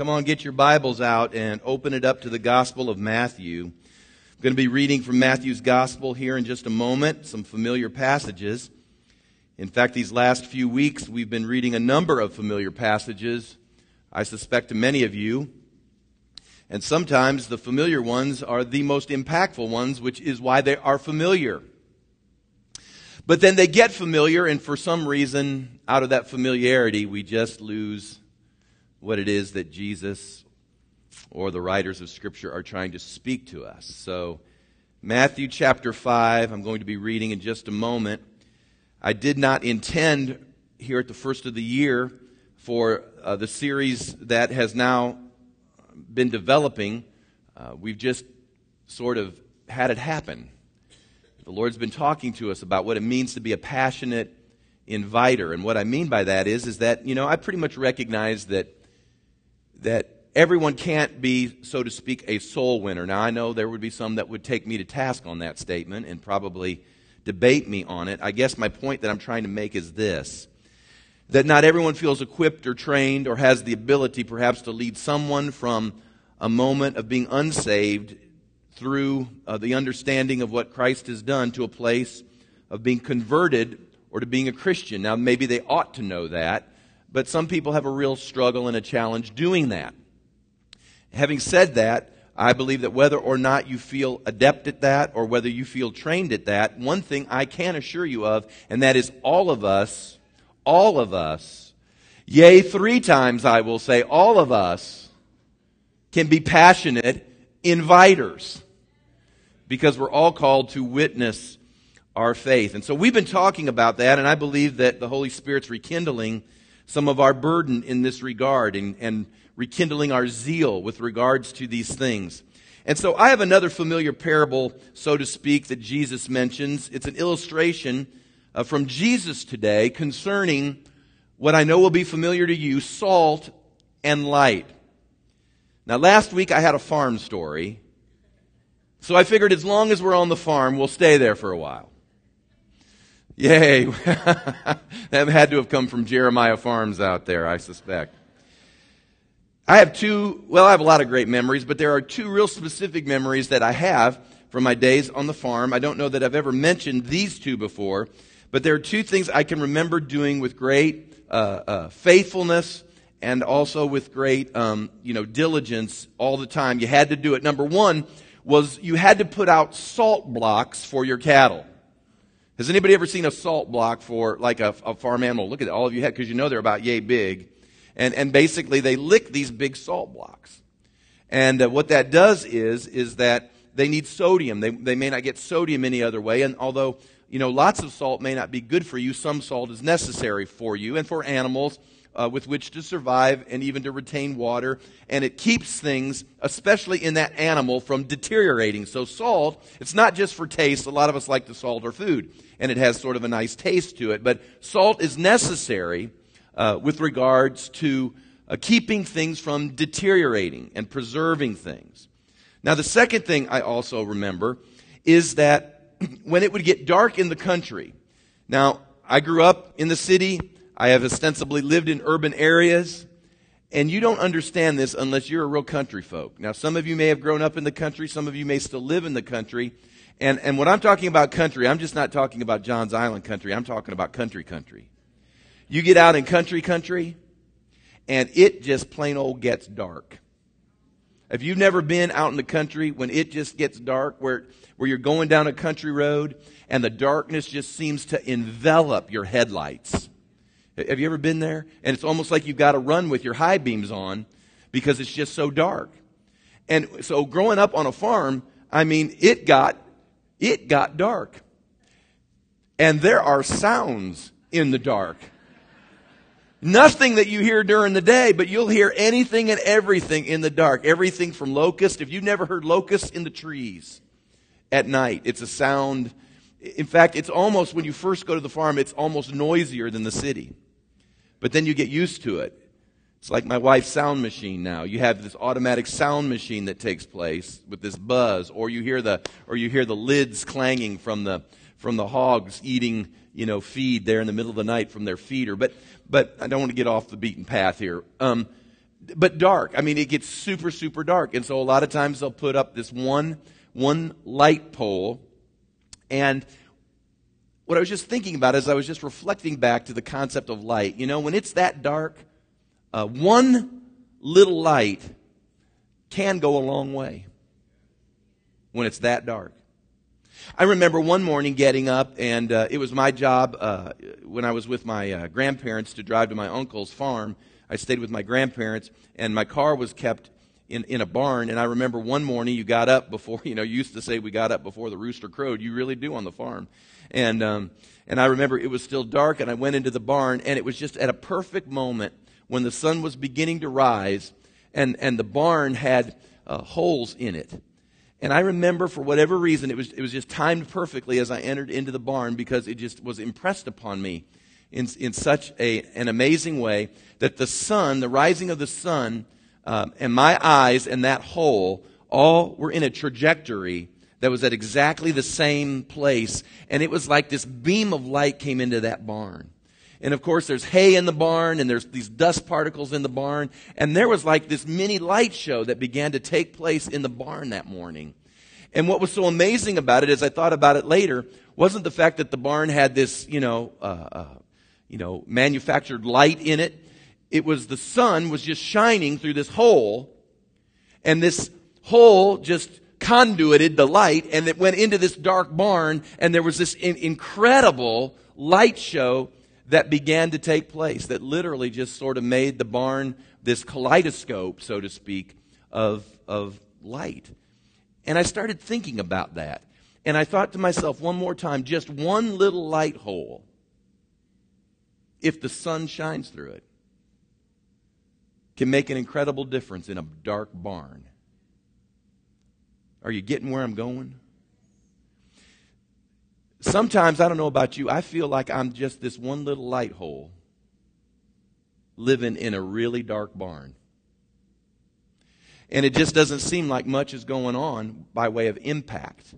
Come on, get your Bibles out and open it up to the Gospel of Matthew. I'm going to be reading from Matthew's Gospel here in just a moment, some familiar passages. In fact, these last few weeks, we've been reading a number of familiar passages, I suspect to many of you. And sometimes the familiar ones are the most impactful ones, which is why they are familiar. But then they get familiar, and for some reason, out of that familiarity, we just lose what it is that Jesus or the writers of Scripture are trying to speak to us. So, Matthew chapter 5, I'm going to be reading in just a moment. I did not intend here at the first of the year for uh, the series that has now been developing. Uh, we've just sort of had it happen. The Lord's been talking to us about what it means to be a passionate inviter. And what I mean by that is, is that, you know, I pretty much recognize that that everyone can't be, so to speak, a soul winner. Now, I know there would be some that would take me to task on that statement and probably debate me on it. I guess my point that I'm trying to make is this that not everyone feels equipped or trained or has the ability, perhaps, to lead someone from a moment of being unsaved through uh, the understanding of what Christ has done to a place of being converted or to being a Christian. Now, maybe they ought to know that, but some people have a real struggle and a challenge doing that. Having said that, I believe that whether or not you feel adept at that or whether you feel trained at that, one thing I can assure you of, and that is all of us, all of us, yea, three times I will say, all of us can be passionate inviters because we're all called to witness our faith. And so we've been talking about that, and I believe that the Holy Spirit's rekindling some of our burden in this regard and, and rekindling our zeal with regards to these things. And so I have another familiar parable, so to speak, that Jesus mentions. It's an illustration uh, from Jesus today concerning what I know will be familiar to you salt and light. Now, last week I had a farm story. So I figured as long as we're on the farm, we'll stay there for a while. Yay. that had to have come from Jeremiah Farms out there, I suspect. I have two, well, I have a lot of great memories, but there are two real specific memories that I have from my days on the farm. I don't know that I've ever mentioned these two before, but there are two things I can remember doing with great uh, uh, faithfulness and also with great, um, you know, diligence all the time. You had to do it. Number one was you had to put out salt blocks for your cattle. Has anybody ever seen a salt block for like a, a farm animal? Look at all of you have, because you know they're about yay big. And, and basically they lick these big salt blocks. And uh, what that does is, is that they need sodium. They, they may not get sodium any other way. And although, you know, lots of salt may not be good for you, some salt is necessary for you and for animals uh, with which to survive and even to retain water. And it keeps things, especially in that animal, from deteriorating. So, salt, it's not just for taste. A lot of us like to salt our food, and it has sort of a nice taste to it. But salt is necessary uh, with regards to uh, keeping things from deteriorating and preserving things. Now, the second thing I also remember is that when it would get dark in the country, now, I grew up in the city. I have ostensibly lived in urban areas. And you don't understand this unless you're a real country folk. Now, some of you may have grown up in the country. Some of you may still live in the country. And, and when I'm talking about country, I'm just not talking about John's Island country. I'm talking about country country. You get out in country country, and it just plain old gets dark. If you've never been out in the country when it just gets dark, where, where you're going down a country road and the darkness just seems to envelop your headlights have you ever been there? And it's almost like you've got to run with your high beams on because it's just so dark. And so growing up on a farm, I mean, it got, it got dark. And there are sounds in the dark. Nothing that you hear during the day, but you'll hear anything and everything in the dark. Everything from locusts. If you've never heard locusts in the trees at night, it's a sound. In fact, it's almost, when you first go to the farm, it's almost noisier than the city. But then you get used to it. It's like my wife's sound machine now. You have this automatic sound machine that takes place with this buzz, or you hear the, or you hear the lids clanging from the, from the hogs eating, you know, feed there in the middle of the night from their feeder. But, but I don't want to get off the beaten path here. Um, but dark. I mean, it gets super, super dark. And so a lot of times they'll put up this one, one light pole. And what I was just thinking about is I was just reflecting back to the concept of light. You know, when it's that dark, uh, one little light can go a long way when it's that dark. I remember one morning getting up, and uh, it was my job uh, when I was with my uh, grandparents to drive to my uncle's farm. I stayed with my grandparents, and my car was kept in, in a barn. And I remember one morning you got up before, you know, you used to say we got up before the rooster crowed. You really do on the farm. And, um, and I remember it was still dark, and I went into the barn, and it was just at a perfect moment when the sun was beginning to rise, and, and the barn had uh, holes in it. And I remember, for whatever reason, it was, it was just timed perfectly as I entered into the barn because it just was impressed upon me in, in such a, an amazing way that the sun, the rising of the sun, um, and my eyes and that hole all were in a trajectory that was at exactly the same place. And it was like this beam of light came into that barn. And of course, there's hay in the barn and there's these dust particles in the barn. And there was like this mini light show that began to take place in the barn that morning. And what was so amazing about it, as I thought about it later, wasn't the fact that the barn had this, you know, uh, uh, you know, manufactured light in it. It was the sun was just shining through this hole, and this hole just conduited the light, and it went into this dark barn, and there was this in- incredible light show that began to take place that literally just sort of made the barn this kaleidoscope, so to speak, of, of light. And I started thinking about that. And I thought to myself one more time just one little light hole, if the sun shines through it, can make an incredible difference in a dark barn. Are you getting where I'm going? Sometimes, I don't know about you, I feel like I'm just this one little light hole living in a really dark barn. And it just doesn't seem like much is going on by way of impact.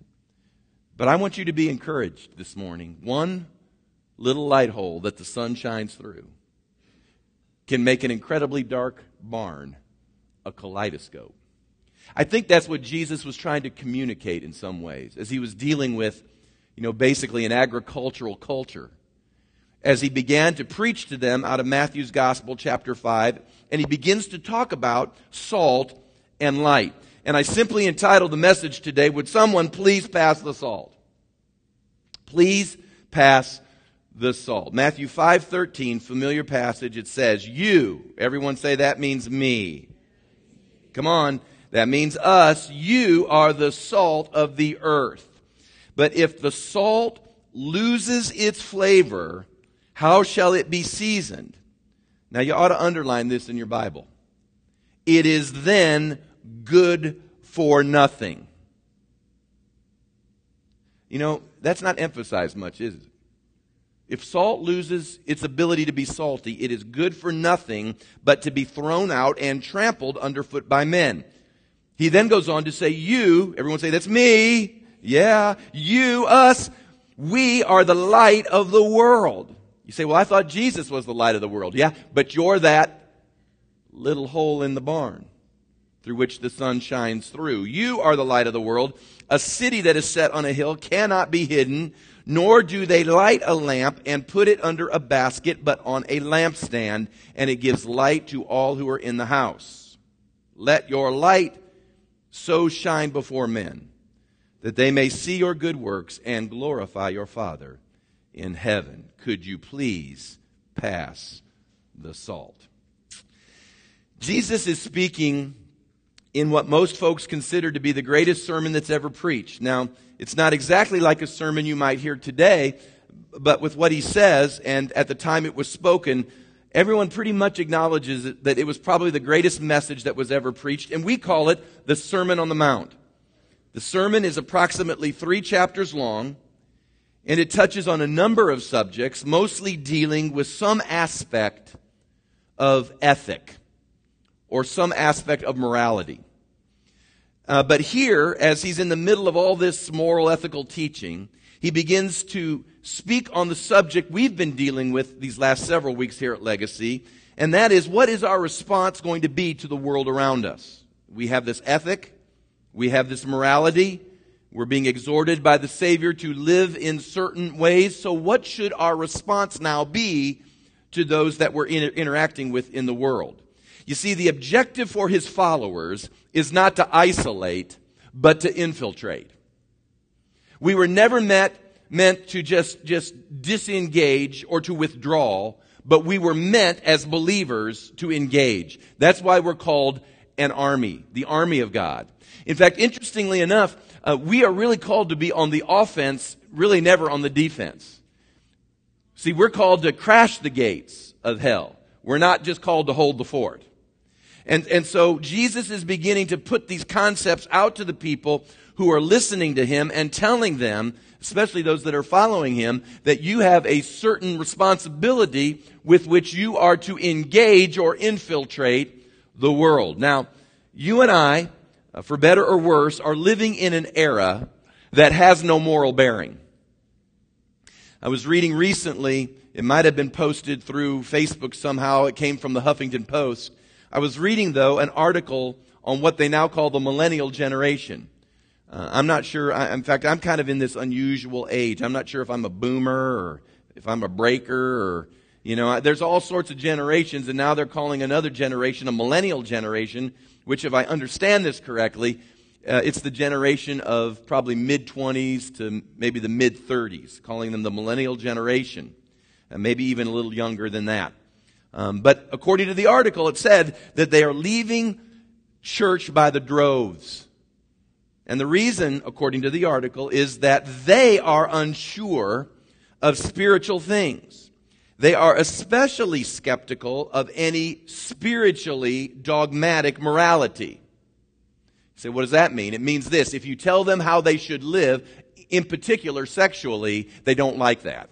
But I want you to be encouraged this morning. One little light hole that the sun shines through can make an incredibly dark barn a kaleidoscope. I think that's what Jesus was trying to communicate in some ways as he was dealing with you know, basically an agricultural culture. As he began to preach to them out of Matthew's Gospel, chapter 5, and he begins to talk about salt and light. And I simply entitled the message today, Would someone please pass the salt? Please pass the salt. Matthew 5:13, familiar passage, it says, "You." Everyone say that means me. Come on, that means us. You are the salt of the earth. But if the salt loses its flavor, how shall it be seasoned? Now you ought to underline this in your Bible. It is then good for nothing. You know, that's not emphasized much, is it? If salt loses its ability to be salty, it is good for nothing but to be thrown out and trampled underfoot by men. He then goes on to say, You, everyone say, That's me. Yeah, you, us, we are the light of the world. You say, well, I thought Jesus was the light of the world. Yeah, but you're that little hole in the barn through which the sun shines through. You are the light of the world. A city that is set on a hill cannot be hidden, nor do they light a lamp and put it under a basket, but on a lampstand, and it gives light to all who are in the house. Let your light so shine before men that they may see your good works and glorify your Father in heaven. Could you please pass the salt? Jesus is speaking in what most folks consider to be the greatest sermon that's ever preached. Now, it's not exactly like a sermon you might hear today, but with what he says, and at the time it was spoken, everyone pretty much acknowledges that it was probably the greatest message that was ever preached, and we call it the Sermon on the Mount. The sermon is approximately three chapters long, and it touches on a number of subjects, mostly dealing with some aspect of ethic or some aspect of morality. Uh, but here, as he's in the middle of all this moral ethical teaching, he begins to speak on the subject we've been dealing with these last several weeks here at Legacy, And that is, what is our response going to be to the world around us? We have this ethic. We have this morality. We're being exhorted by the Savior to live in certain ways. So what should our response now be to those that we're inter- interacting with in the world? You see, the objective for his followers is not to isolate, but to infiltrate. We were never met, meant to just, just disengage or to withdraw, but we were meant as believers to engage. That's why we're called an army, the army of God. In fact, interestingly enough, uh, we are really called to be on the offense, really never on the defense. See, we're called to crash the gates of hell. We're not just called to hold the fort. And, and so Jesus is beginning to put these concepts out to the people who are listening to him and telling them, especially those that are following him, that you have a certain responsibility with which you are to engage or infiltrate the world. Now, you and I, for better or worse, are living in an era that has no moral bearing. I was reading recently, it might have been posted through Facebook somehow, it came from the Huffington Post. I was reading, though, an article on what they now call the millennial generation. Uh, I'm not sure, I, in fact, I'm kind of in this unusual age. I'm not sure if I'm a boomer or if I'm a breaker or, you know, there's all sorts of generations, and now they're calling another generation a millennial generation, which, if I understand this correctly, uh, it's the generation of probably mid 20s to maybe the mid 30s, calling them the millennial generation, and maybe even a little younger than that. Um, but according to the article, it said that they are leaving church by the droves. And the reason, according to the article, is that they are unsure of spiritual things. They are especially skeptical of any spiritually dogmatic morality. You say, what does that mean? It means this. If you tell them how they should live, in particular sexually, they don't like that.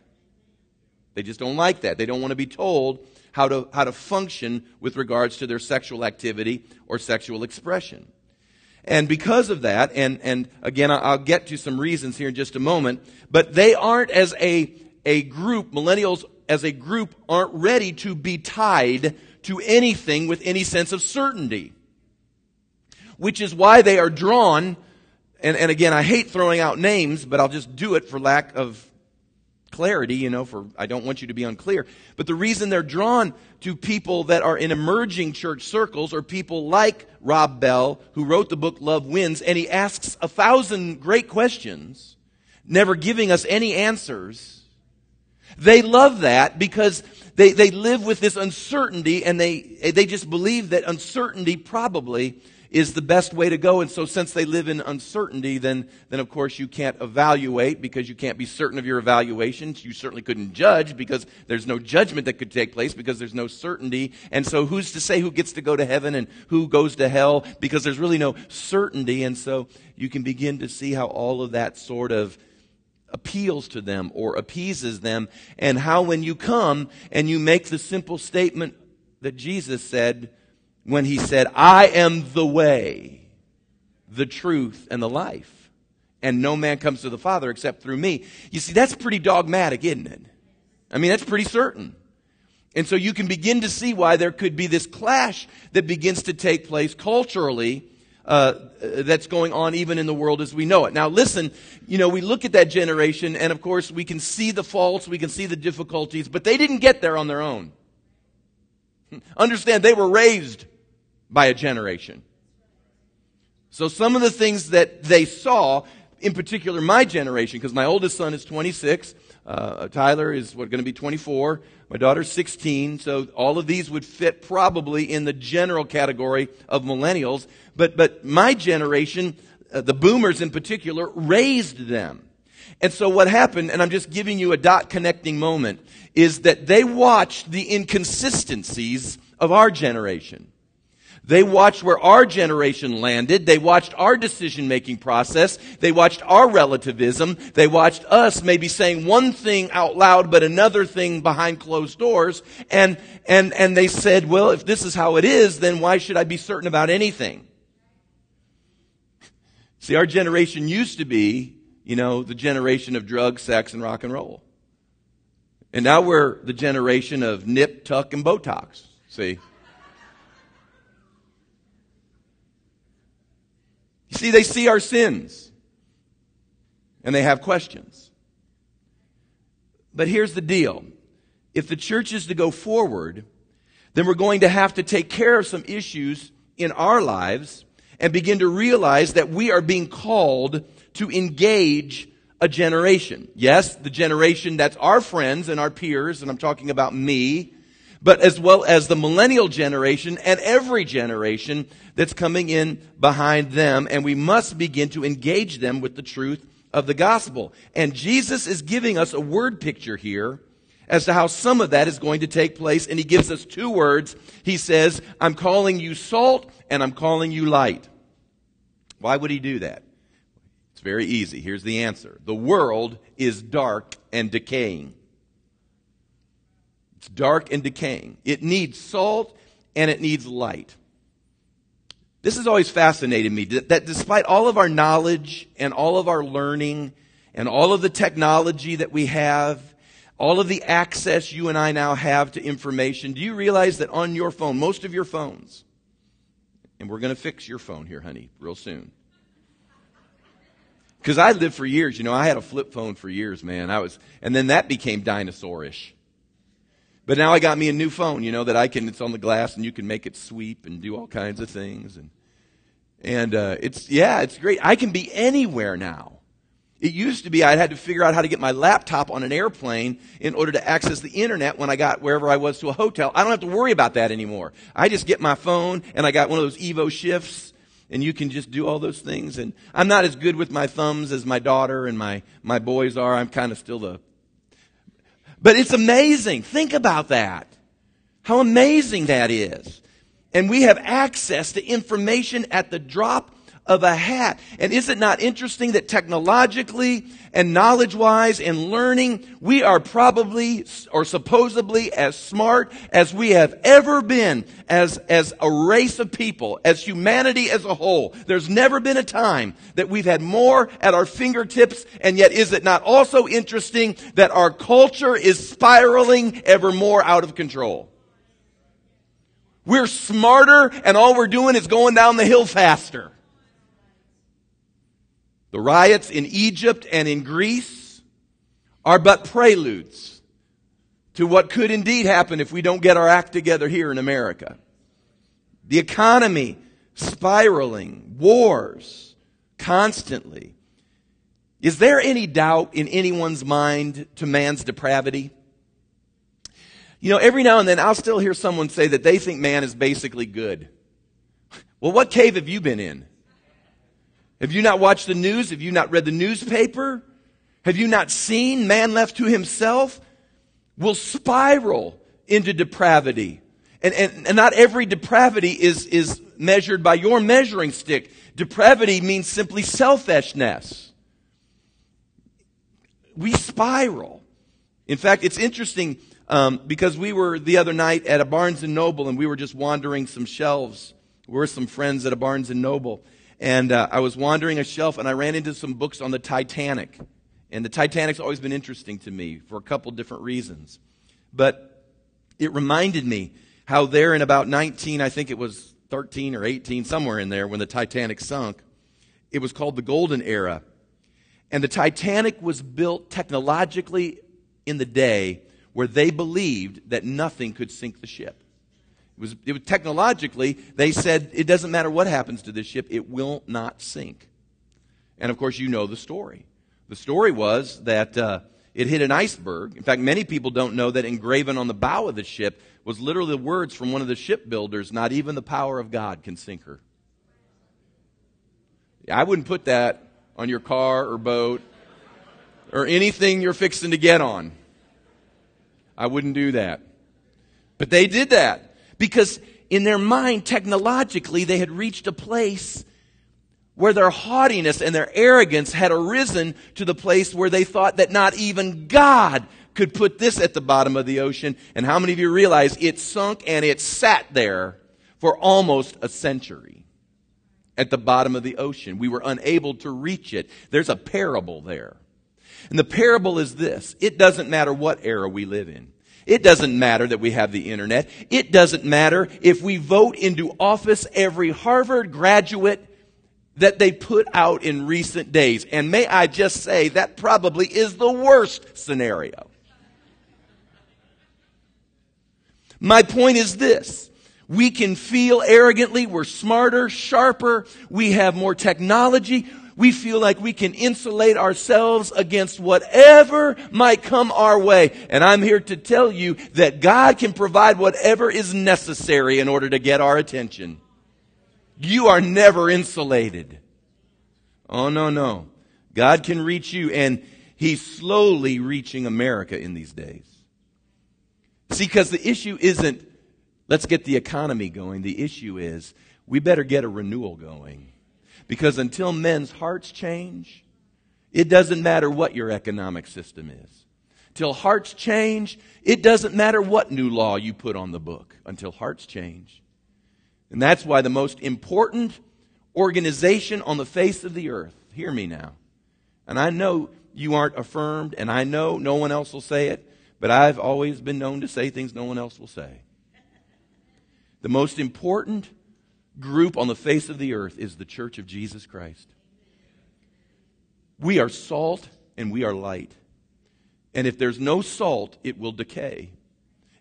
They just don't like that. They don't want to be told how to, how to function with regards to their sexual activity or sexual expression. And because of that, and, and again, I'll get to some reasons here in just a moment, but they aren't as a, a group, millennials as a group aren't ready to be tied to anything with any sense of certainty. Which is why they are drawn, and, and again, I hate throwing out names, but I'll just do it for lack of clarity, you know, for I don't want you to be unclear. But the reason they're drawn to people that are in emerging church circles are people like Rob Bell, who wrote the book Love Wins, and he asks a thousand great questions, never giving us any answers. They love that because they, they live with this uncertainty and they, they just believe that uncertainty probably is the best way to go. And so since they live in uncertainty, then, then of course you can't evaluate because you can't be certain of your evaluations. You certainly couldn't judge because there's no judgment that could take place because there's no certainty. And so who's to say who gets to go to heaven and who goes to hell because there's really no certainty. And so you can begin to see how all of that sort of appeals to them or appeases them and how when you come and you make the simple statement that Jesus said, when he said, I am the way, the truth, and the life. And no man comes to the Father except through me. You see, that's pretty dogmatic, isn't it? I mean, that's pretty certain. And so you can begin to see why there could be this clash that begins to take place culturally uh, that's going on even in the world as we know it. Now, listen, you know, we look at that generation, and of course, we can see the faults, we can see the difficulties, but they didn't get there on their own. Understand, they were raised by a generation. So some of the things that they saw, in particular my generation, because my oldest son is 26, uh, Tyler is what going to be 24, my daughter's 16, so all of these would fit probably in the general category of millennials. But but my generation, uh, the boomers in particular, raised them. And so what happened, and I'm just giving you a dot connecting moment, is that they watched the inconsistencies of our generation. They watched where our generation landed. They watched our decision making process. They watched our relativism. They watched us maybe saying one thing out loud, but another thing behind closed doors. And, and, and they said, well, if this is how it is, then why should I be certain about anything? See, our generation used to be, you know, the generation of drugs, sex, and rock and roll. And now we're the generation of nip, tuck, and Botox. See? You see, they see our sins and they have questions. But here's the deal. If the church is to go forward, then we're going to have to take care of some issues in our lives and begin to realize that we are being called to engage a generation. Yes, the generation that's our friends and our peers, and I'm talking about me, but as well as the millennial generation and every generation that's coming in behind them, and we must begin to engage them with the truth of the gospel. And Jesus is giving us a word picture here as to how some of that is going to take place. And he gives us two words. He says, I'm calling you salt and I'm calling you light. Why would he do that? It's very easy. Here's the answer. The world is dark and decaying. It's dark and decaying. It needs salt and it needs light. This has always fascinated me that despite all of our knowledge and all of our learning and all of the technology that we have all of the access you and I now have to information, do you realize that on your phone, most of your phones, and we're going to fix your phone here, honey, real soon. Because I lived for years, you know, I had a flip phone for years, man. I was, and then that became dinosaurish. But now I got me a new phone, you know, that I can, it's on the glass and you can make it sweep and do all kinds of things. And, and, uh, it's, yeah, it's great. I can be anywhere now. It used to be I had to figure out how to get my laptop on an airplane in order to access the internet when I got wherever I was to a hotel. I don't have to worry about that anymore. I just get my phone and I got one of those Evo shifts and you can just do all those things. And I'm not as good with my thumbs as my daughter and my, my boys are. I'm kind of still the, but it's amazing. Think about that. How amazing that is. And we have access to information at the drop of a hat. And is it not interesting that technologically and knowledge wise and learning, we are probably or supposedly as smart as we have ever been as, as a race of people, as humanity as a whole. There's never been a time that we've had more at our fingertips. And yet is it not also interesting that our culture is spiraling ever more out of control? We're smarter and all we're doing is going down the hill faster. The riots in Egypt and in Greece are but preludes to what could indeed happen if we don't get our act together here in America. The economy spiraling, wars constantly. Is there any doubt in anyone's mind to man's depravity? You know, every now and then I'll still hear someone say that they think man is basically good. Well, what cave have you been in? Have you not watched the news? Have you not read the newspaper? Have you not seen man left to himself will spiral into depravity? And, and, and not every depravity is, is measured by your measuring stick. Depravity means simply selfishness. We spiral. In fact, it's interesting um, because we were the other night at a Barnes and Noble and we were just wandering some shelves. We were some friends at a Barnes and Noble and uh, I was wandering a shelf and I ran into some books on the Titanic. And the Titanic's always been interesting to me for a couple different reasons. But it reminded me how there in about 19, I think it was 13 or 18, somewhere in there, when the Titanic sunk, it was called the Golden Era. And the Titanic was built technologically in the day where they believed that nothing could sink the ship. Was, it was technologically, they said it doesn't matter what happens to this ship, it will not sink. And of course, you know the story. The story was that uh, it hit an iceberg. In fact, many people don't know that engraven on the bow of the ship was literally the words from one of the shipbuilders not even the power of God can sink her. I wouldn't put that on your car or boat or anything you're fixing to get on. I wouldn't do that. But they did that because in their mind, technologically, they had reached a place where their haughtiness and their arrogance had arisen to the place where they thought that not even God could put this at the bottom of the ocean. And how many of you realize it sunk and it sat there for almost a century at the bottom of the ocean? We were unable to reach it. There's a parable there. And the parable is this. It doesn't matter what era we live in. It doesn't matter that we have the internet. It doesn't matter if we vote into office every Harvard graduate that they put out in recent days. And may I just say, that probably is the worst scenario. My point is this. We can feel arrogantly we're smarter, sharper, we have more technology, we feel like we can insulate ourselves against whatever might come our way. And I'm here to tell you that God can provide whatever is necessary in order to get our attention. You are never insulated. Oh, no, no. God can reach you, and He's slowly reaching America in these days. See, because the issue isn't let's get the economy going. The issue is we better get a renewal going. Because until men's hearts change, it doesn't matter what your economic system is. Till hearts change, it doesn't matter what new law you put on the book until hearts change. And that's why the most important organization on the face of the earth, hear me now, and I know you aren't affirmed, and I know no one else will say it, but I've always been known to say things no one else will say. The most important group on the face of the earth is the church of Jesus Christ. We are salt and we are light. And if there's no salt, it will decay.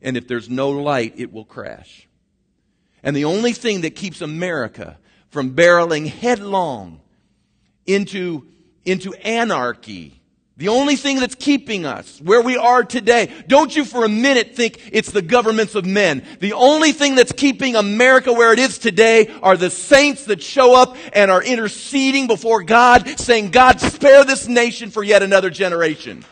And if there's no light, it will crash. And the only thing that keeps America from barreling headlong into, into anarchy the only thing that's keeping us where we are today, don't you for a minute think it's the governments of men. The only thing that's keeping America where it is today are the saints that show up and are interceding before God, saying, God, spare this nation for yet another generation.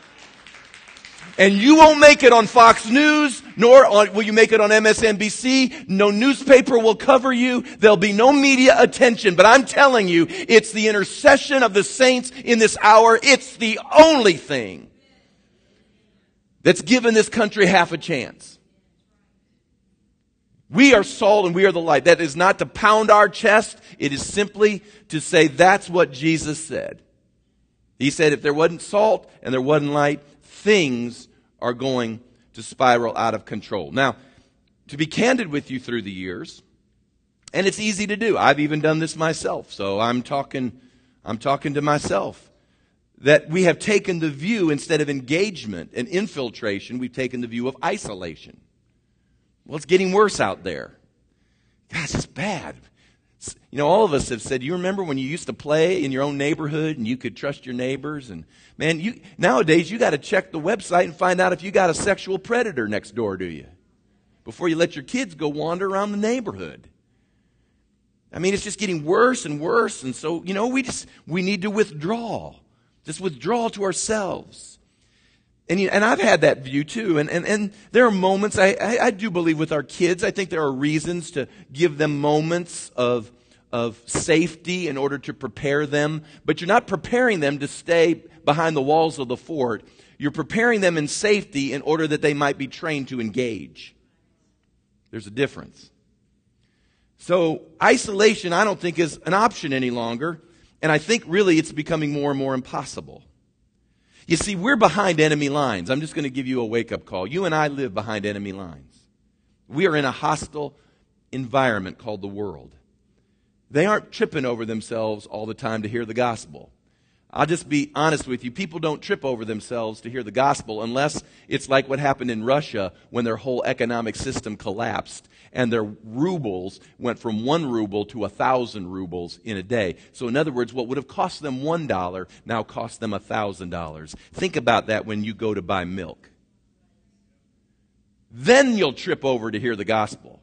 And you won't make it on Fox News, nor on, will you make it on MSNBC. No newspaper will cover you. There'll be no media attention. But I'm telling you, it's the intercession of the saints in this hour. It's the only thing that's given this country half a chance. We are salt and we are the light. That is not to pound our chest. It is simply to say that's what Jesus said. He said if there wasn't salt and there wasn't light, things are going to spiral out of control. Now, to be candid with you through the years, and it's easy to do. I've even done this myself, so I'm talking, I'm talking to myself. That we have taken the view, instead of engagement and infiltration, we've taken the view of isolation. Well, it's getting worse out there. Gosh, it's bad. You know, all of us have said, you remember when you used to play in your own neighborhood and you could trust your neighbors? And man, you, nowadays you got to check the website and find out if you got a sexual predator next door, do you? Before you let your kids go wander around the neighborhood. I mean, it's just getting worse and worse. And so, you know, we just, we need to withdraw. Just withdraw to ourselves. And, and I've had that view too. And, and, and there are moments, I, I, I do believe with our kids, I think there are reasons to give them moments of, of safety in order to prepare them. But you're not preparing them to stay behind the walls of the fort. You're preparing them in safety in order that they might be trained to engage. There's a difference. So isolation, I don't think is an option any longer. And I think really it's becoming more and more impossible. You see, we're behind enemy lines. I'm just going to give you a wake up call. You and I live behind enemy lines. We are in a hostile environment called the world. They aren't tripping over themselves all the time to hear the gospel. I'll just be honest with you. People don't trip over themselves to hear the gospel unless it's like what happened in Russia when their whole economic system collapsed and their rubles went from one ruble to a thousand rubles in a day. So, in other words, what would have cost them one dollar now cost them a thousand dollars. Think about that when you go to buy milk. Then you'll trip over to hear the gospel.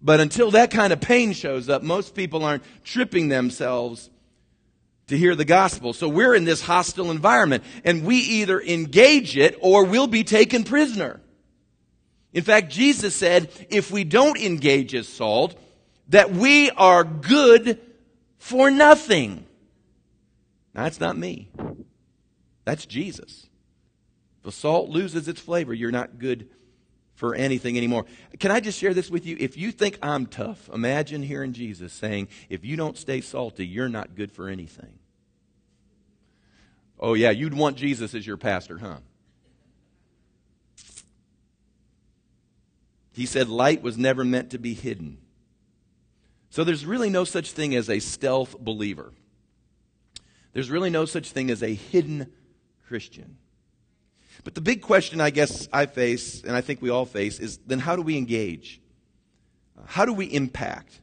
But until that kind of pain shows up, most people aren't tripping themselves to hear the gospel. So we're in this hostile environment and we either engage it or we'll be taken prisoner. In fact, Jesus said, if we don't engage as salt, that we are good for nothing. Now, that's not me. That's Jesus. If the salt loses its flavor, you're not good for anything anymore. Can I just share this with you? If you think I'm tough, imagine hearing Jesus saying, if you don't stay salty, you're not good for anything. Oh, yeah, you'd want Jesus as your pastor, huh? He said light was never meant to be hidden. So there's really no such thing as a stealth believer. There's really no such thing as a hidden Christian. But the big question I guess I face, and I think we all face, is then how do we engage? How do we impact?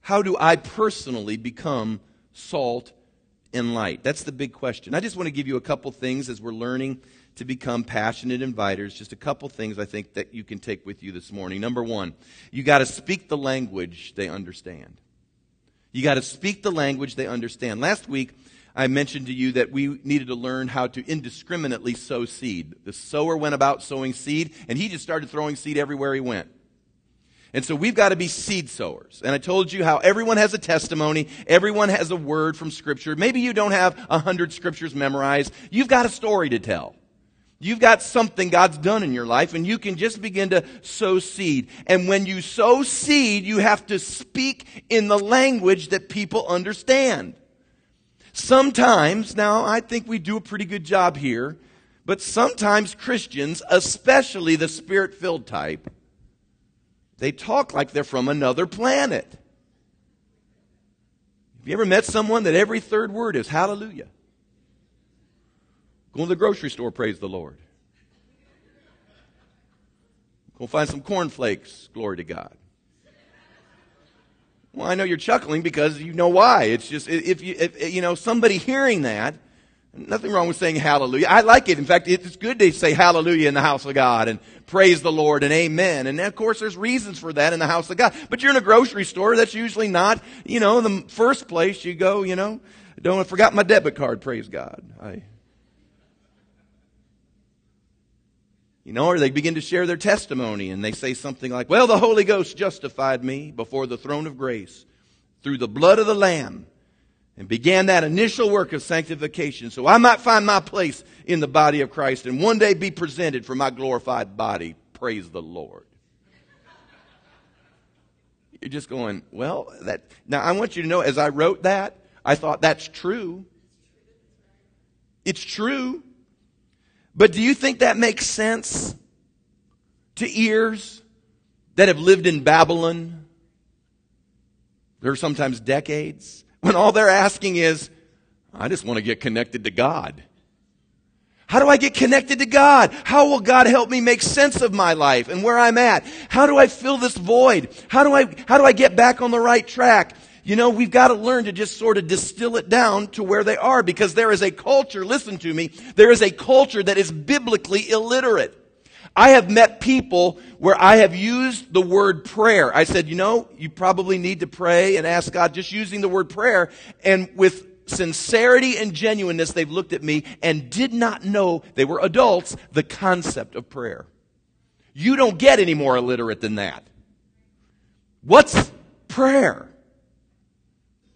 How do I personally become salt and light? That's the big question. I just want to give you a couple things as we're learning to become passionate inviters. Just a couple things I think that you can take with you this morning. Number one, you got to speak the language they understand. You got to speak the language they understand. Last week, I mentioned to you that we needed to learn how to indiscriminately sow seed. The sower went about sowing seed, and he just started throwing seed everywhere he went. And so we've got to be seed sowers. And I told you how everyone has a testimony, everyone has a word from Scripture. Maybe you don't have a hundred Scriptures memorized. You've got a story to tell. You've got something God's done in your life, and you can just begin to sow seed. And when you sow seed, you have to speak in the language that people understand. Sometimes, now I think we do a pretty good job here, but sometimes Christians, especially the spirit filled type, they talk like they're from another planet. Have you ever met someone that every third word is hallelujah? Go to the grocery store, praise the Lord. Go find some cornflakes, glory to God. Well, I know you're chuckling because you know why. It's just, if you, if, you know, somebody hearing that, nothing wrong with saying hallelujah. I like it. In fact, it's good to say hallelujah in the house of God and praise the Lord and amen. And of course, there's reasons for that in the house of God. But you're in a grocery store, that's usually not, you know, the first place you go, you know, don't, I forgot my debit card, praise God. I, You know, or they begin to share their testimony and they say something like, Well, the Holy Ghost justified me before the throne of grace through the blood of the Lamb and began that initial work of sanctification so I might find my place in the body of Christ and one day be presented for my glorified body. Praise the Lord. You're just going, Well, that. Now, I want you to know, as I wrote that, I thought that's true. It's true. But do you think that makes sense to ears that have lived in Babylon? There are sometimes decades when all they're asking is, I just want to get connected to God. How do I get connected to God? How will God help me make sense of my life and where I'm at? How do I fill this void? How do I, how do I get back on the right track? you know, we've got to learn to just sort of distill it down to where they are because there is a culture, listen to me, there is a culture that is biblically illiterate. I have met people where I have used the word prayer. I said, you know, you probably need to pray and ask God just using the word prayer. And with sincerity and genuineness, they've looked at me and did not know, they were adults, the concept of prayer. You don't get any more illiterate than that. What's prayer?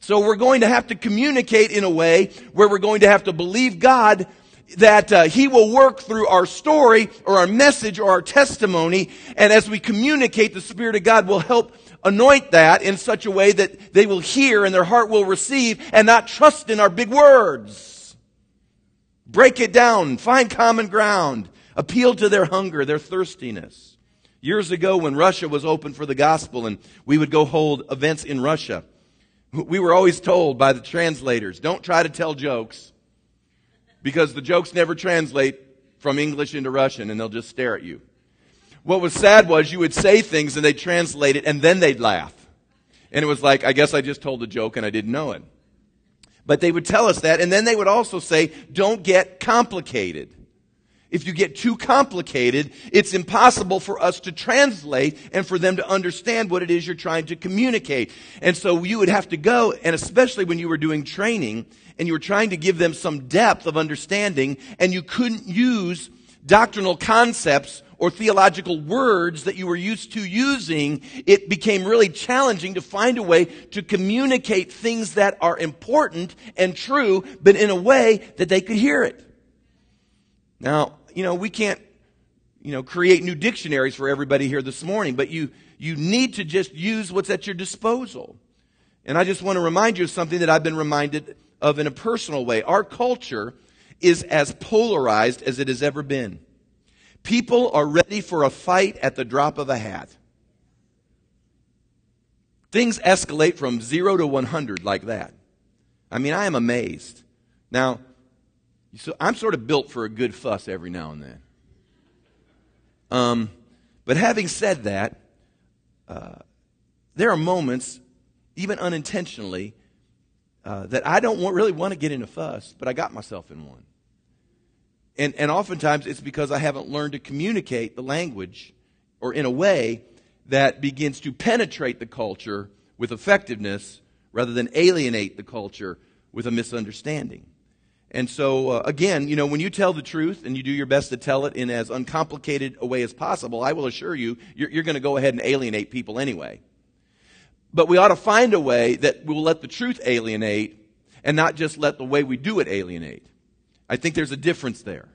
So we're going to have to communicate in a way where we're going to have to believe God that uh, He will work through our story or our message or our testimony. And as we communicate, the Spirit of God will help anoint that in such a way that they will hear and their heart will receive and not trust in our big words. Break it down, find common ground, appeal to their hunger, their thirstiness. Years ago when Russia was open for the gospel and we would go hold events in Russia, we were always told by the translators, don't try to tell jokes because the jokes never translate from English into Russian and they'll just stare at you. What was sad was you would say things and they'd translate it and then they'd laugh. And it was like, I guess I just told a joke and I didn't know it. But they would tell us that and then they would also say, don't get complicated. If you get too complicated, it's impossible for us to translate and for them to understand what it is you're trying to communicate. And so you would have to go, and especially when you were doing training and you were trying to give them some depth of understanding and you couldn't use doctrinal concepts or theological words that you were used to using, it became really challenging to find a way to communicate things that are important and true, but in a way that they could hear it. Now, you know, we can't, you know, create new dictionaries for everybody here this morning, but you, you need to just use what's at your disposal. And I just want to remind you of something that I've been reminded of in a personal way. Our culture is as polarized as it has ever been. People are ready for a fight at the drop of a hat. Things escalate from zero to 100 like that. I mean, I am amazed. Now, so I'm sort of built for a good fuss every now and then. Um, but having said that, uh, there are moments, even unintentionally, uh, that I don't want, really want to get in a fuss, but I got myself in one. And, and oftentimes it's because I haven't learned to communicate the language or in a way that begins to penetrate the culture with effectiveness rather than alienate the culture with a misunderstanding. And so, uh, again, you know, when you tell the truth and you do your best to tell it in as uncomplicated a way as possible, I will assure you, you're, you're going to go ahead and alienate people anyway. But we ought to find a way that we will let the truth alienate and not just let the way we do it alienate. I think there's a difference there.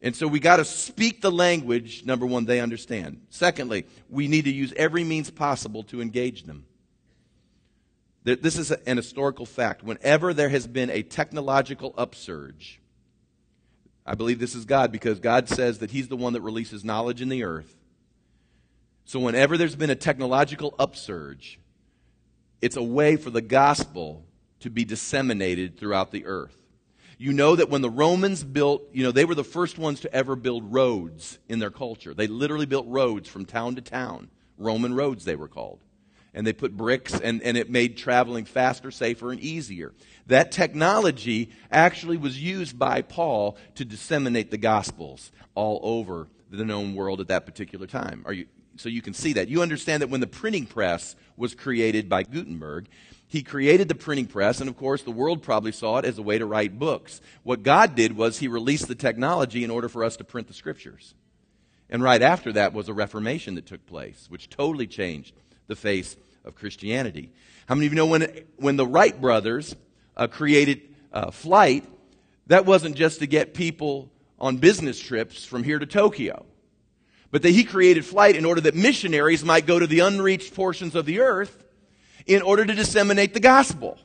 And so we got to speak the language, number one, they understand. Secondly, we need to use every means possible to engage them. This is an historical fact. Whenever there has been a technological upsurge, I believe this is God because God says that He's the one that releases knowledge in the earth. So, whenever there's been a technological upsurge, it's a way for the gospel to be disseminated throughout the earth. You know that when the Romans built, you know, they were the first ones to ever build roads in their culture. They literally built roads from town to town. Roman roads, they were called and they put bricks and, and it made traveling faster, safer, and easier. That technology actually was used by Paul to disseminate the gospels all over the known world at that particular time. Are you, so you can see that. You understand that when the printing press was created by Gutenberg, he created the printing press, and of course, the world probably saw it as a way to write books. What God did was he released the technology in order for us to print the scriptures. And right after that was a Reformation that took place, which totally changed the face of Christianity. How many of you know when, when the Wright brothers uh, created uh, flight, that wasn't just to get people on business trips from here to Tokyo, but that he created flight in order that missionaries might go to the unreached portions of the earth in order to disseminate the gospel.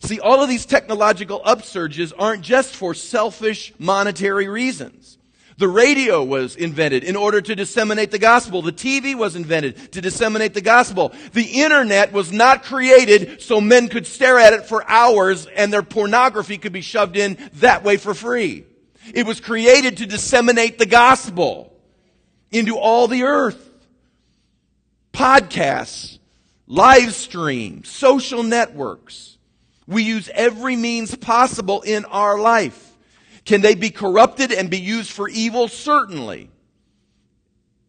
See, all of these technological upsurges aren't just for selfish monetary reasons. The radio was invented in order to disseminate the gospel. The TV was invented to disseminate the gospel. The internet was not created so men could stare at it for hours and their pornography could be shoved in that way for free. It was created to disseminate the gospel into all the earth. Podcasts, live streams, social networks. We use every means possible in our life can they be corrupted and be used for evil? Certainly.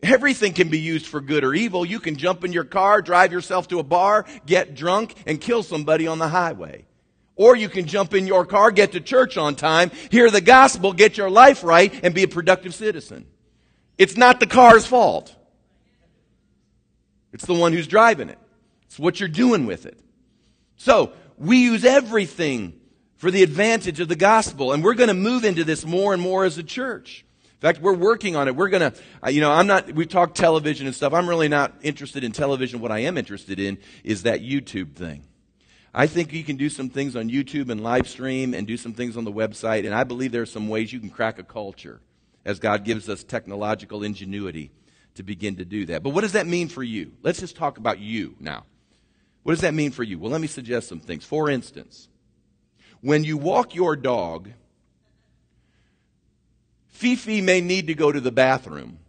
Everything can be used for good or evil. You can jump in your car, drive yourself to a bar, get drunk, and kill somebody on the highway. Or you can jump in your car, get to church on time, hear the gospel, get your life right, and be a productive citizen. It's not the car's fault. It's the one who's driving it. It's what you're doing with it. So, we use everything for the advantage of the gospel. And we're going to move into this more and more as a church. In fact, we're working on it. We're going to, you know, I'm not, we talk television and stuff. I'm really not interested in television. What I am interested in is that YouTube thing. I think you can do some things on YouTube and live stream and do some things on the website. And I believe there are some ways you can crack a culture as God gives us technological ingenuity to begin to do that. But what does that mean for you? Let's just talk about you now. What does that mean for you? Well, let me suggest some things. For instance, when you walk your dog, Fifi may need to go to the bathroom.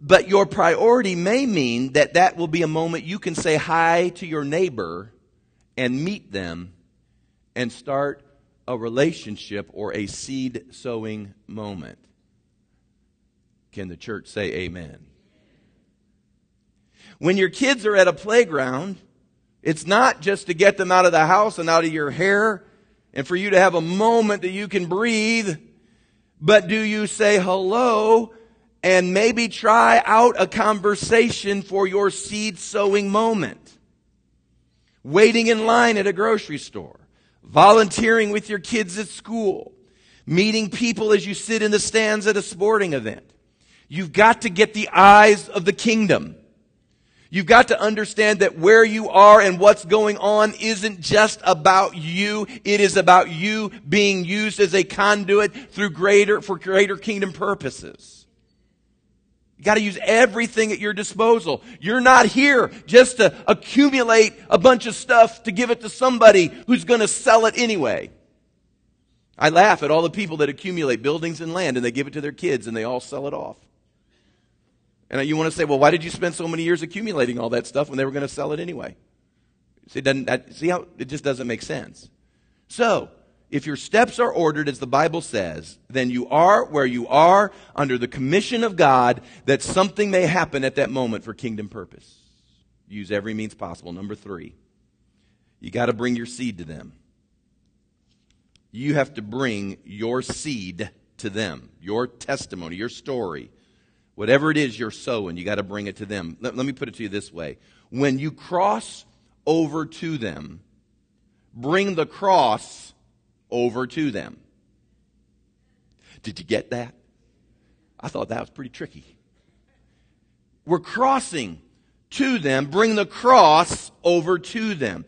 But your priority may mean that that will be a moment you can say hi to your neighbor and meet them and start a relationship or a seed sowing moment. Can the church say amen? When your kids are at a playground, it's not just to get them out of the house and out of your hair and for you to have a moment that you can breathe, but do you say hello and maybe try out a conversation for your seed sowing moment? Waiting in line at a grocery store, volunteering with your kids at school, meeting people as you sit in the stands at a sporting event. You've got to get the eyes of the kingdom. You've got to understand that where you are and what's going on isn't just about you. It is about you being used as a conduit through greater, for greater kingdom purposes. You got to use everything at your disposal. You're not here just to accumulate a bunch of stuff to give it to somebody who's going to sell it anyway. I laugh at all the people that accumulate buildings and land and they give it to their kids and they all sell it off. And you want to say, well, why did you spend so many years accumulating all that stuff when they were going to sell it anyway? See, that, see how it just doesn't make sense. So, if your steps are ordered as the Bible says, then you are where you are under the commission of God that something may happen at that moment for kingdom purpose. Use every means possible. Number three, you got to bring your seed to them. You have to bring your seed to them, your testimony, your story Whatever it is you're sowing, you got to bring it to them. Let, let me put it to you this way. When you cross over to them, bring the cross over to them. Did you get that? I thought that was pretty tricky. We're crossing to them, bring the cross over to them.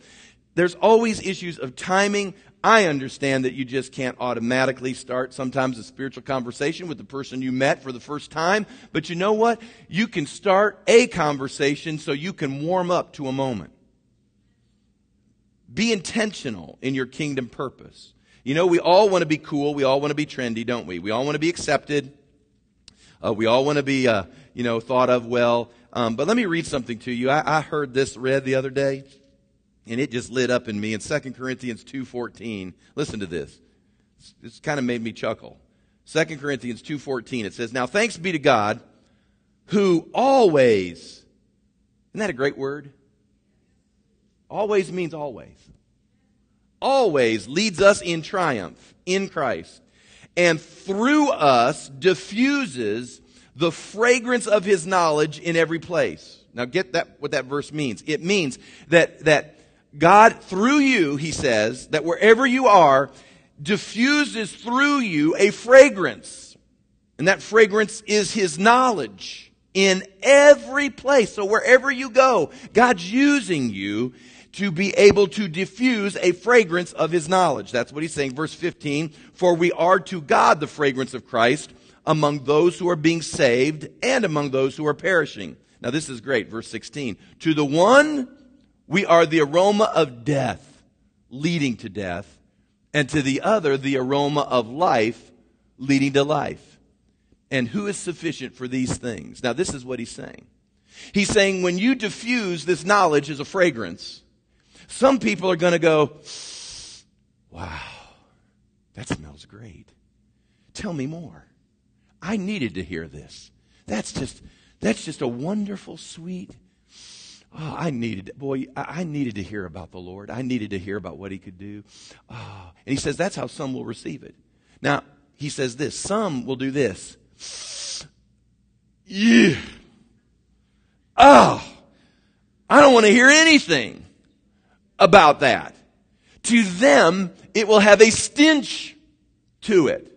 There's always issues of timing, I understand that you just can't automatically start sometimes a spiritual conversation with the person you met for the first time. But you know what? You can start a conversation so you can warm up to a moment. Be intentional in your kingdom purpose. You know, we all want to be cool. We all want to be trendy, don't we? We all want to be accepted. Uh, we all want to be, uh, you know, thought of well. Um, but let me read something to you. I, I heard this read the other day and it just lit up in me in 2 corinthians 2.14 listen to this this kind of made me chuckle 2 corinthians 2.14 it says now thanks be to god who always isn't that a great word always means always always leads us in triumph in christ and through us diffuses the fragrance of his knowledge in every place now get that what that verse means it means that that God, through you, he says, that wherever you are, diffuses through you a fragrance. And that fragrance is his knowledge in every place. So wherever you go, God's using you to be able to diffuse a fragrance of his knowledge. That's what he's saying. Verse 15, for we are to God the fragrance of Christ among those who are being saved and among those who are perishing. Now this is great. Verse 16, to the one we are the aroma of death leading to death, and to the other, the aroma of life leading to life. And who is sufficient for these things? Now, this is what he's saying. He's saying when you diffuse this knowledge as a fragrance, some people are going to go, wow, that smells great. Tell me more. I needed to hear this. That's just, that's just a wonderful, sweet Oh, I needed, boy, I needed to hear about the Lord. I needed to hear about what he could do. Oh, and he says that's how some will receive it. Now, he says this some will do this. Yeah. Oh, I don't want to hear anything about that. To them, it will have a stench to it.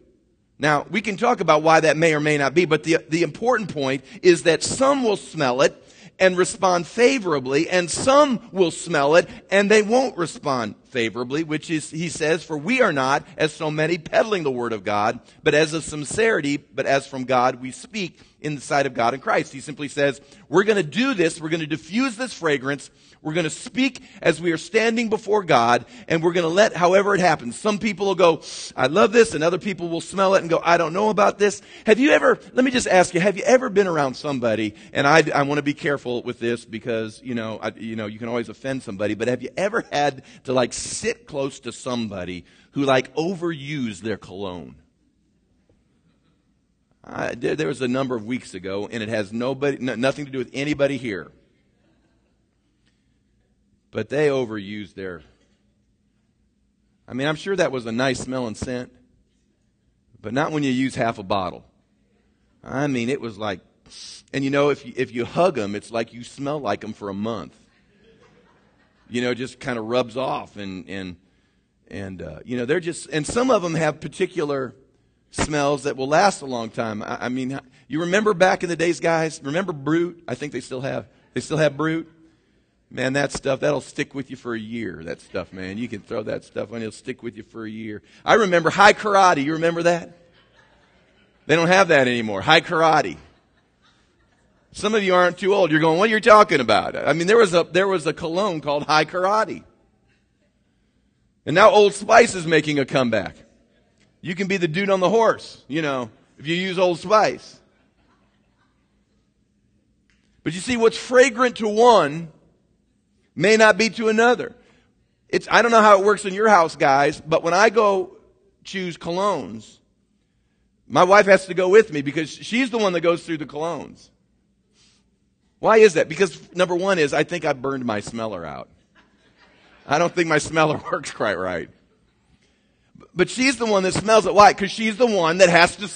Now, we can talk about why that may or may not be, but the, the important point is that some will smell it and respond favorably, and some will smell it and they won't respond favorably, which is, he says, for we are not, as so many, peddling the word of God, but as of sincerity, but as from God we speak in the sight of God in Christ. He simply says, we're going to do this, we're going to diffuse this fragrance, we're going to speak as we are standing before God, and we're going to let however it happens. Some people will go, I love this, and other people will smell it and go, I don't know about this. Have you ever, let me just ask you, have you ever been around somebody, and I, I want to be careful with this because, you know, I, you know, you can always offend somebody, but have you ever had to like sit close to somebody who like overused their cologne? I, there, was a number of weeks ago, and it has nobody, no, nothing to do with anybody here. But they overused their. I mean, I'm sure that was a nice smelling scent, but not when you use half a bottle. I mean, it was like, and you know, if you, if you hug them, it's like you smell like them for a month. You know, just kind of rubs off, and and and uh, you know, they're just, and some of them have particular smells that will last a long time. I, I mean, you remember back in the days, guys? Remember Brut? I think they still have They still have Brut? Man, that stuff, that'll stick with you for a year, that stuff, man. You can throw that stuff on, it'll stick with you for a year. I remember Hai Karate. You remember that? They don't have that anymore. Hai Karate. Some of you aren't too old. You're going, what are you talking about? I mean, there was a, there was a cologne called Hai Karate. And now Old Spice is making a comeback. You can be the dude on the horse, you know, if you use Old Spice. But you see, what's fragrant to one may not be to another. It's, I don't know how it works in your house, guys, but when I go choose colognes, my wife has to go with me because she's the one that goes through the colognes. Why is that? Because number one is I think I burned my smeller out. I don't think my smeller works quite right. But she's the one that smells it. Why? Because she's the one that has to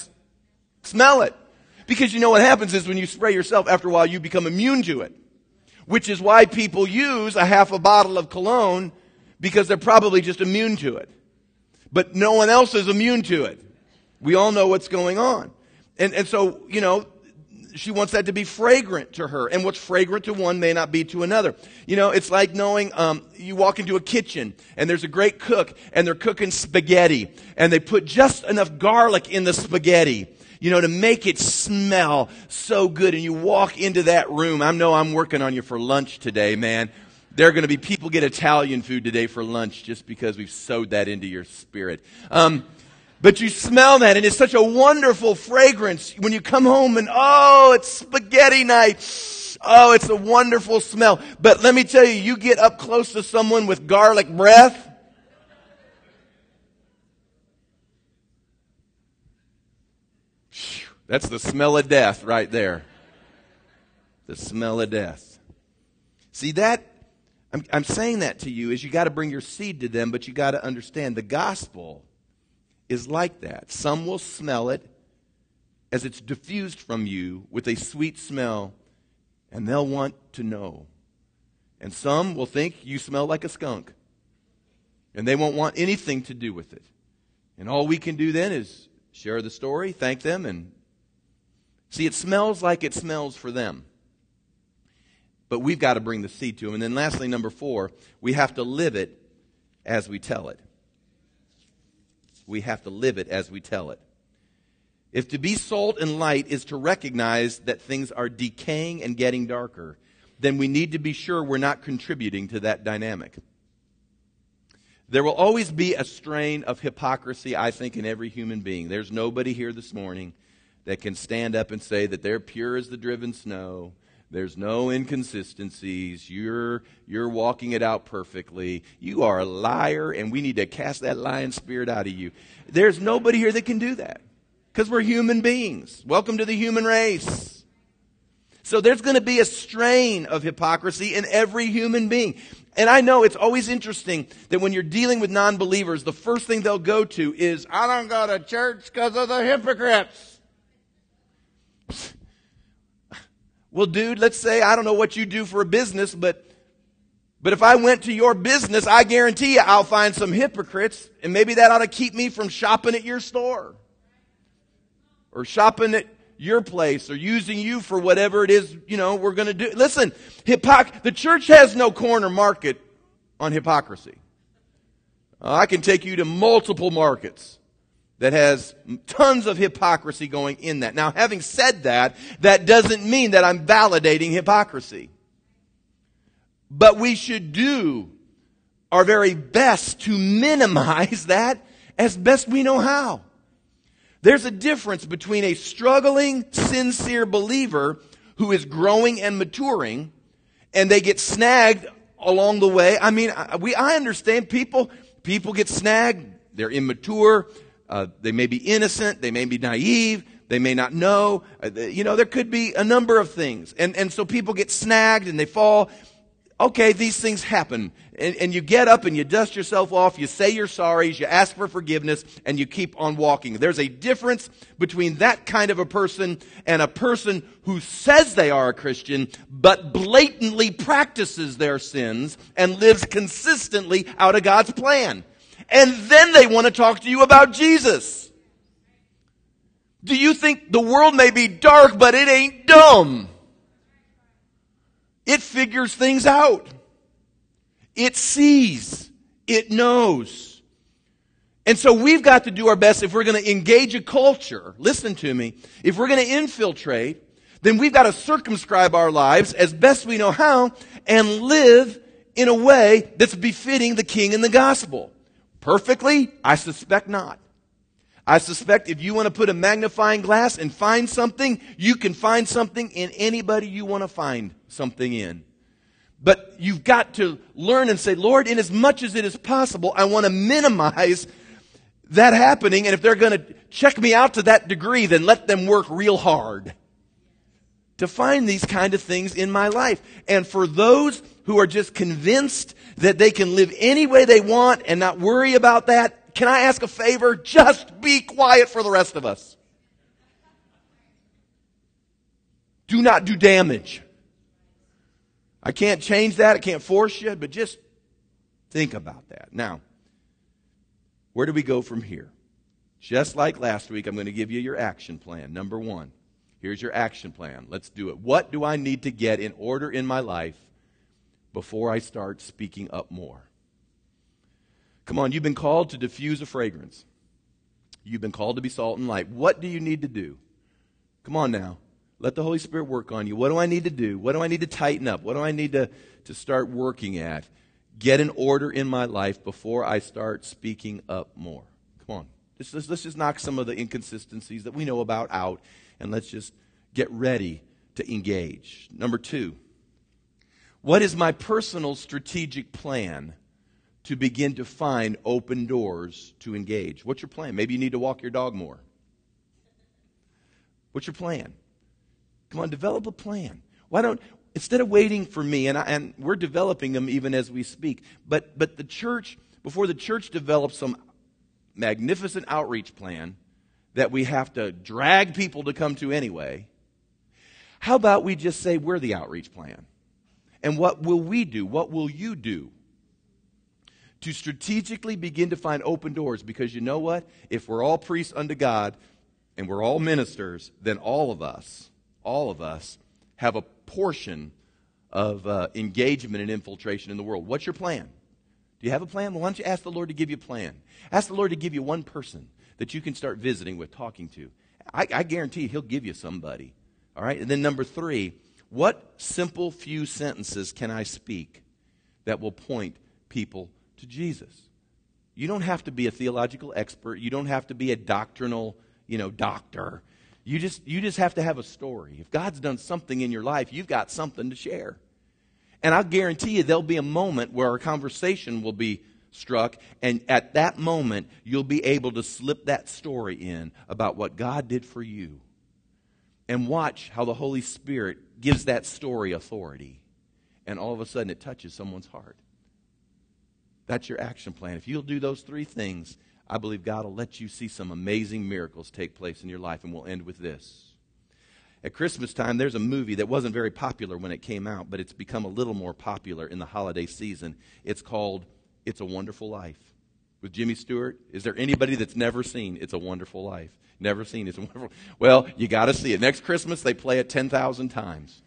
smell it. Because you know what happens is when you spray yourself, after a while you become immune to it which is why people use a half a bottle of cologne because they're probably just immune to it. But no one else is immune to it. We all know what's going on. And, and so, you know, she wants that to be fragrant to her. And what's fragrant to one may not be to another. You know, it's like knowing, um, you walk into a kitchen and there's a great cook and they're cooking spaghetti and they put just enough garlic in the spaghetti you know, to make it smell so good. And you walk into that room. I know I'm working on you for lunch today, man. There are going to be people get Italian food today for lunch just because we've sowed that into your spirit. Um, but you smell that and it's such a wonderful fragrance when you come home and oh, it's spaghetti night. Oh, it's a wonderful smell. But let me tell you, you get up close to someone with garlic breath That's the smell of death right there. The smell of death. See, that, I'm, I'm saying that to you is you got to bring your seed to them, but you got to understand the gospel is like that. Some will smell it as it's diffused from you with a sweet smell, and they'll want to know. And some will think you smell like a skunk, and they won't want anything to do with it. And all we can do then is share the story, thank them, and See, it smells like it smells for them. But we've got to bring the seed to them. And then lastly, number four, we have to live it as we tell it. We have to live it as we tell it. If to be salt and light is to recognize that things are decaying and getting darker, then we need to be sure we're not contributing to that dynamic. There will always be a strain of hypocrisy, I think, in every human being. There's nobody here this morning that can stand up and say that they're pure as the driven snow. There's no inconsistencies. You're, you're walking it out perfectly. You are a liar, and we need to cast that lying spirit out of you. There's nobody here that can do that because we're human beings. Welcome to the human race. So there's going to be a strain of hypocrisy in every human being. And I know it's always interesting that when you're dealing with non believers, the first thing they'll go to is, I don't go to church because of the hypocrites. Well, dude, let's say I don't know what you do for a business, but but if I went to your business, I guarantee you I'll find some hypocrites, and maybe that ought to keep me from shopping at your store. Or shopping at your place or using you for whatever it is, you know, we're going to do. Listen, hypoc- the church has no corner market on hypocrisy. Uh, I can take you to multiple markets that has tons of hypocrisy going in that. Now, having said that, that doesn't mean that I'm validating hypocrisy. But we should do our very best to minimize that as best we know how. There's a difference between a struggling, sincere believer who is growing and maturing and they get snagged along the way. I mean, we, I understand people, people get snagged. They're immature. Uh, they may be innocent. They may be naive. They may not know. Uh, you know, there could be a number of things. And, and so people get snagged and they fall. Okay, these things happen. And, and you get up and you dust yourself off. You say your sorries. You ask for forgiveness and you keep on walking. There's a difference between that kind of a person and a person who says they are a Christian, but blatantly practices their sins and lives consistently out of God's plan and then they want to talk to you about Jesus. Do you think the world may be dark, but it ain't dumb? It figures things out. It sees. It knows. And so we've got to do our best if we're going to engage a culture. Listen to me. If we're going to infiltrate, then we've got to circumscribe our lives as best we know how and live in a way that's befitting the king and the gospel. Perfectly? I suspect not. I suspect if you want to put a magnifying glass and find something, you can find something in anybody you want to find something in. But you've got to learn and say, Lord, in as much as it is possible, I want to minimize that happening. And if they're going to check me out to that degree, then let them work real hard to find these kind of things in my life. And for those who are just convinced that they can live any way they want and not worry about that, can I ask a favor? Just be quiet for the rest of us. Do not do damage. I can't change that. I can't force you, but just think about that. Now, where do we go from here? Just like last week, I'm going to give you your action plan. Number one, here's your action plan. Let's do it. What do I need to get in order in my life before I start speaking up more? Come on, you've been called to diffuse a fragrance. You've been called to be salt and light. What do you need to do? Come on now. Let the Holy Spirit work on you. What do I need to do? What do I need to tighten up? What do I need to, to start working at? Get an order in my life before I start speaking up more. Come on. Let's, let's, let's just knock some of the inconsistencies that we know about out and let's just get ready to engage. Number two, what is my personal strategic plan to begin to find open doors to engage? What's your plan? Maybe you need to walk your dog more. What's your plan? Come on, develop a plan. Why don't, instead of waiting for me, and, I, and we're developing them even as we speak, but, but the church, before the church develops some magnificent outreach plan that we have to drag people to come to anyway, how about we just say we're the outreach plan? And what will we do? What will you do? To strategically begin to find open doors because you know what? If we're all priests unto God and we're all ministers, then all of us all of us, have a portion of uh, engagement and infiltration in the world. What's your plan? Do you have a plan? Well, why don't you ask the Lord to give you a plan? Ask the Lord to give you one person that you can start visiting with, talking to. I, I guarantee He'll give you somebody. All right? And then number three, what simple few sentences can I speak that will point people to Jesus? You don't have to be a theological expert. You don't have to be a doctrinal, you know, doctor. You just, you just have to have a story. If God's done something in your life, you've got something to share. And I'll guarantee you there'll be a moment where our conversation will be struck, and at that moment, you'll be able to slip that story in about what God did for you. And watch how the Holy Spirit gives that story authority. And all of a sudden, it touches someone's heart. That's your action plan. If you'll do those three things, I believe God will let you see some amazing miracles take place in your life. And we'll end with this. At Christmas time, there's a movie that wasn't very popular when it came out, but it's become a little more popular in the holiday season. It's called It's a Wonderful Life with Jimmy Stewart. Is there anybody that's never seen It's a Wonderful Life? Never seen It's a Wonderful Well, you got to see it. Next Christmas, they play it 10,000 times.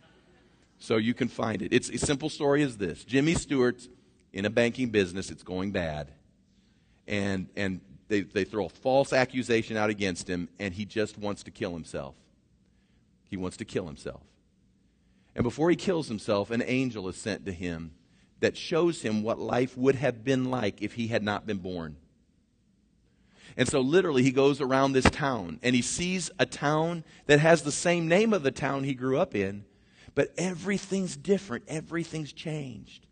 So you can find it. It's a simple story is this Jimmy Stewart's in a banking business, it's going bad. And, and they, they throw a false accusation out against him, and he just wants to kill himself. He wants to kill himself. And before he kills himself, an angel is sent to him that shows him what life would have been like if he had not been born. And so, literally, he goes around this town and he sees a town that has the same name of the town he grew up in, but everything's different. Everything's changed.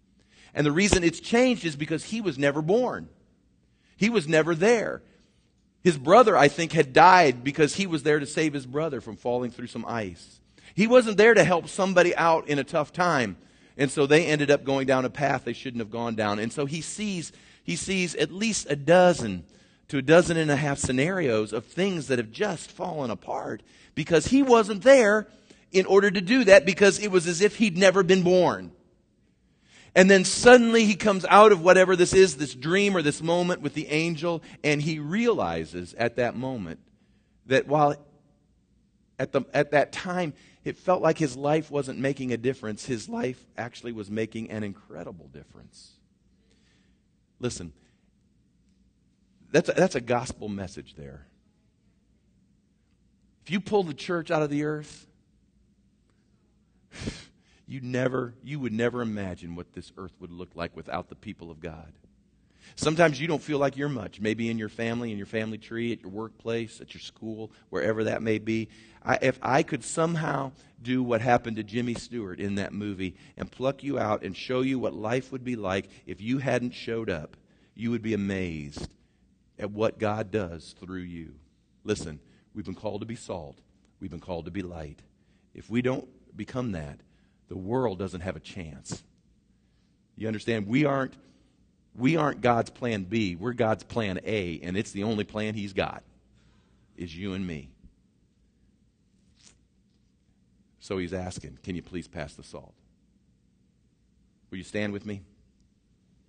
And the reason it's changed is because he was never born. He was never there. His brother, I think, had died because he was there to save his brother from falling through some ice. He wasn't there to help somebody out in a tough time. And so they ended up going down a path they shouldn't have gone down. And so he sees, he sees at least a dozen to a dozen and a half scenarios of things that have just fallen apart because he wasn't there in order to do that because it was as if he'd never been born. And then suddenly he comes out of whatever this is, this dream or this moment with the angel, and he realizes at that moment that while at, the, at that time it felt like his life wasn't making a difference. His life actually was making an incredible difference. Listen, that's a, that's a gospel message there. If you pull the church out of the earth, you never you would never imagine what this earth would look like without the people of God. Sometimes you don't feel like you're much, maybe in your family, in your family tree, at your workplace, at your school, wherever that may be. I, if I could somehow do what happened to Jimmy Stewart in that movie and pluck you out and show you what life would be like if you hadn't showed up, you would be amazed at what God does through you. Listen, we've been called to be salt, we've been called to be light. If we don't become that, the world doesn't have a chance. You understand? We aren't we aren't God's plan B. We're God's plan A, and it's the only plan He's got, is you and me. So He's asking, can you please pass the salt? Will you stand with me?